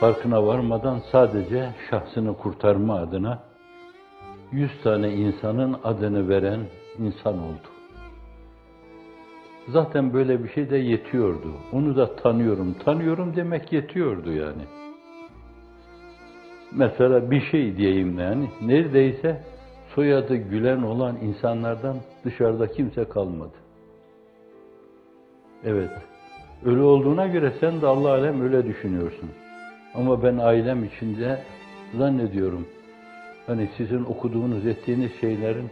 Farkına varmadan sadece şahsını kurtarma adına yüz tane insanın adını veren insan oldu. Zaten böyle bir şey de yetiyordu. Onu da tanıyorum, tanıyorum demek yetiyordu yani. Mesela bir şey diyeyim yani, neredeyse soyadı Gülen olan insanlardan dışarıda kimse kalmadı. Evet, öyle olduğuna göre sen de Allah alem öyle düşünüyorsun. Ama ben ailem içinde zannediyorum, hani sizin okuduğunuz, ettiğiniz şeylerin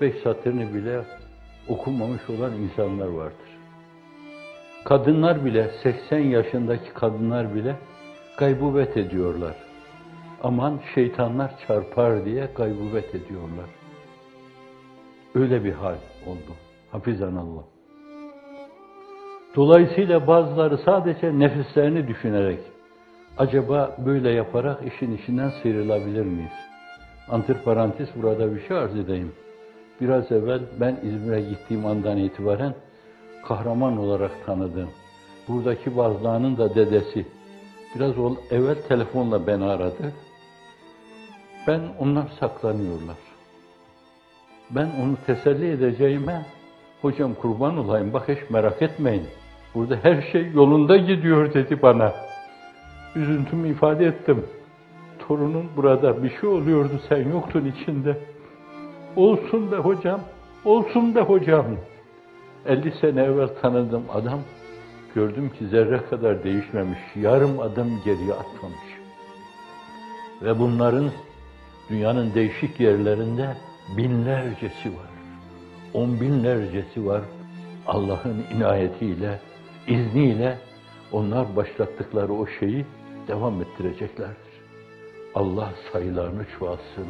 beş satırını bile okumamış olan insanlar vardır. Kadınlar bile, 80 yaşındaki kadınlar bile gaybubet ediyorlar. Aman şeytanlar çarpar diye gaybubet ediyorlar. Öyle bir hal oldu. Hafizanallah. Dolayısıyla bazıları sadece nefislerini düşünerek, acaba böyle yaparak işin içinden sıyrılabilir miyiz? Antiparantez burada bir şey arz edeyim. Biraz evvel ben İzmir'e gittiğim andan itibaren kahraman olarak tanıdığım, buradaki bazılarının da dedesi, biraz evvel telefonla beni aradı. Ben onlar saklanıyorlar. Ben onu teselli edeceğime, hocam kurban olayım bak hiç merak etmeyin. Burada her şey yolunda gidiyor dedi bana. Üzüntümü ifade ettim. Torunun burada bir şey oluyordu sen yoktun içinde. Olsun be hocam, olsun be hocam. 50 sene evvel tanıdığım adam, gördüm ki zerre kadar değişmemiş, yarım adım geriye atmamış. Ve bunların dünyanın değişik yerlerinde binlercesi var. On binlercesi var. Allah'ın inayetiyle, izniyle onlar başlattıkları o şeyi devam ettireceklerdir. Allah sayılarını çoğalsın.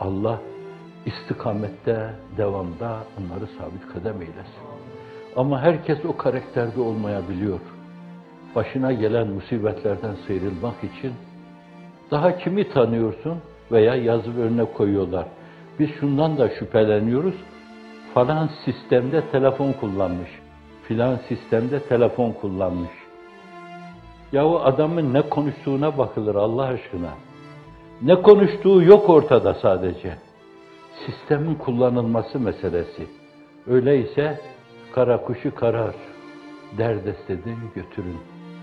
Allah istikamette, devamda onları sabit kadem eylesin. Ama herkes o karakterde olmayabiliyor. Başına gelen musibetlerden sıyrılmak için daha kimi tanıyorsun veya yazıp önüne koyuyorlar. Biz şundan da şüpheleniyoruz. Falan sistemde telefon kullanmış. Filan sistemde telefon kullanmış. Yahu adamın ne konuştuğuna bakılır Allah aşkına. Ne konuştuğu yok ortada sadece sistemin kullanılması meselesi. Öyleyse kara kuşu karar, derdest edin götürün.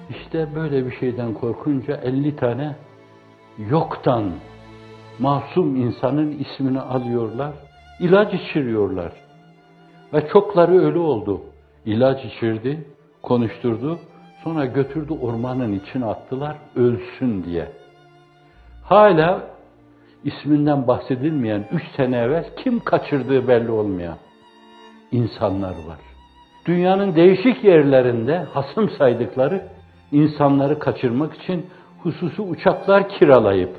İşte böyle bir şeyden korkunca 50 tane yoktan masum insanın ismini alıyorlar, ilaç içiriyorlar. Ve çokları ölü oldu. İlaç içirdi, konuşturdu, sonra götürdü ormanın içine attılar, ölsün diye. Hala isminden bahsedilmeyen, üç sene evvel kim kaçırdığı belli olmayan insanlar var. Dünyanın değişik yerlerinde hasım saydıkları insanları kaçırmak için hususi uçaklar kiralayıp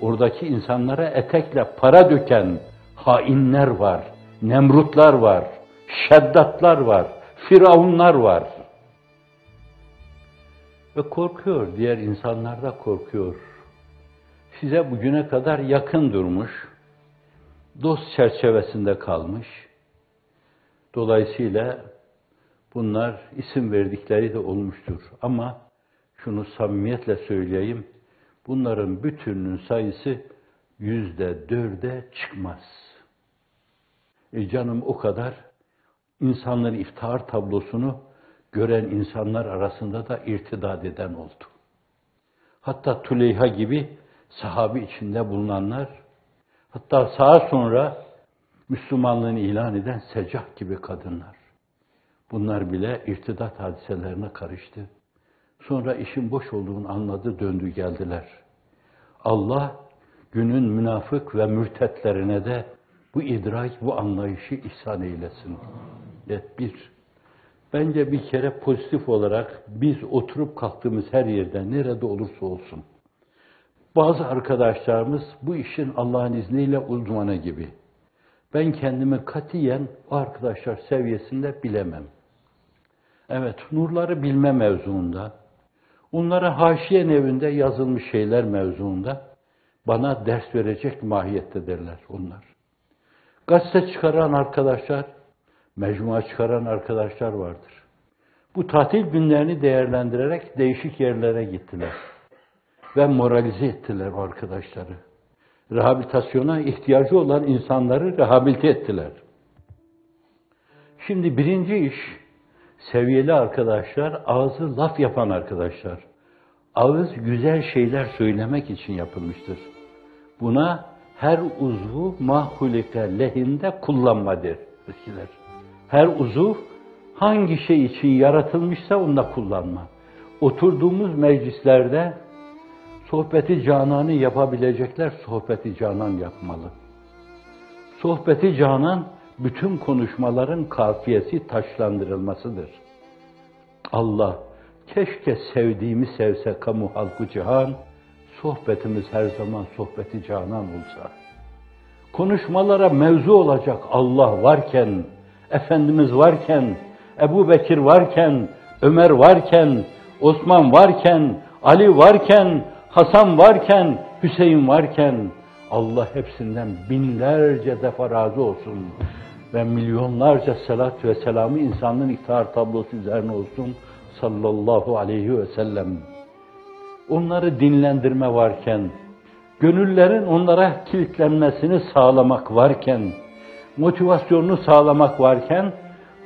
oradaki insanlara etekle para döken hainler var, nemrutlar var, şeddatlar var, firavunlar var. Ve korkuyor, diğer insanlar da korkuyor size bugüne kadar yakın durmuş, dost çerçevesinde kalmış. Dolayısıyla bunlar isim verdikleri de olmuştur. Ama şunu samimiyetle söyleyeyim, bunların bütününün sayısı yüzde dörde çıkmaz. E canım o kadar insanların iftihar tablosunu gören insanlar arasında da irtidad eden oldu. Hatta Tuleyha gibi sahabi içinde bulunanlar, hatta sağa sonra Müslümanlığını ilan eden secah gibi kadınlar. Bunlar bile irtidat hadiselerine karıştı. Sonra işin boş olduğunu anladı, döndü geldiler. Allah günün münafık ve mürtetlerine de bu idrak, bu anlayışı ihsan eylesin. Evet, bir. Bence bir kere pozitif olarak biz oturup kalktığımız her yerde nerede olursa olsun bazı arkadaşlarımız bu işin Allah'ın izniyle uzmanı gibi. Ben kendimi katiyen arkadaşlar seviyesinde bilemem. Evet, nurları bilme mevzuunda, onlara haşiye evinde yazılmış şeyler mevzuunda bana ders verecek mahiyettedirler onlar. Gazete çıkaran arkadaşlar, mecmua çıkaran arkadaşlar vardır. Bu tatil günlerini değerlendirerek değişik yerlere gittiler ve moralize ettiler o arkadaşları. Rehabilitasyona ihtiyacı olan insanları rehabilite ettiler. Şimdi birinci iş, seviyeli arkadaşlar, ağzı laf yapan arkadaşlar. Ağız güzel şeyler söylemek için yapılmıştır. Buna her uzvu mahulike lehinde kullanmadır eskiler. Her uzuv hangi şey için yaratılmışsa onda kullanma. Oturduğumuz meclislerde sohbeti cananı yapabilecekler sohbeti canan yapmalı. Sohbeti canan bütün konuşmaların kafiyesi taşlandırılmasıdır. Allah keşke sevdiğimi sevse kamu halkı cihan, sohbetimiz her zaman sohbeti canan olsa. Konuşmalara mevzu olacak Allah varken, Efendimiz varken, Ebu Bekir varken, Ömer varken, Osman varken, Ali varken, Hasan varken, Hüseyin varken, Allah hepsinden binlerce defa razı olsun ve milyonlarca salat ve selamı insanlığın iftihar tablosu üzerine olsun sallallahu aleyhi ve sellem. Onları dinlendirme varken, gönüllerin onlara kilitlenmesini sağlamak varken, motivasyonunu sağlamak varken,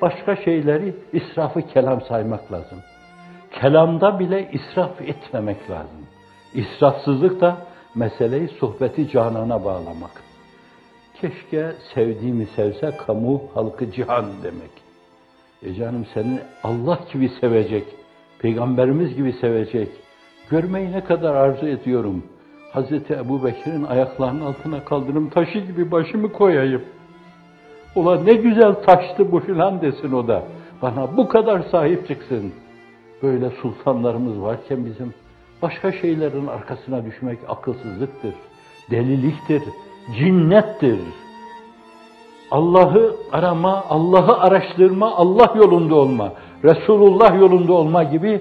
başka şeyleri israfı kelam saymak lazım. Kelamda bile israf etmemek lazım. İsrafsızlık da meseleyi sohbeti canana bağlamak. Keşke sevdiğimi sevse kamu halkı cihan demek. E canım seni Allah gibi sevecek, peygamberimiz gibi sevecek. Görmeyi ne kadar arzu ediyorum. Hazreti Ebu Bekir'in ayaklarının altına kaldırım taşı gibi başımı koyayım. Ola ne güzel taştı bu filan desin o da. Bana bu kadar sahip çıksın. Böyle sultanlarımız varken bizim başka şeylerin arkasına düşmek akılsızlıktır, deliliktir, cinnettir. Allah'ı arama, Allah'ı araştırma, Allah yolunda olma, Resulullah yolunda olma gibi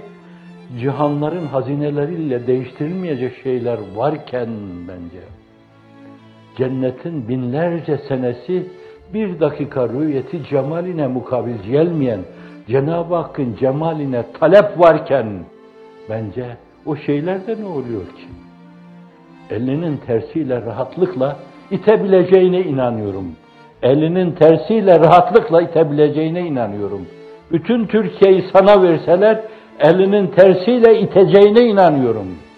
cihanların hazineleriyle değiştirilmeyecek şeyler varken bence cennetin binlerce senesi bir dakika rüyeti cemaline mukabil gelmeyen Cenab-ı Hakk'ın cemaline talep varken bence o şeylerde ne oluyor ki? Elinin tersiyle rahatlıkla itebileceğine inanıyorum. Elinin tersiyle rahatlıkla itebileceğine inanıyorum. Bütün Türkiye'yi sana verseler elinin tersiyle iteceğine inanıyorum.''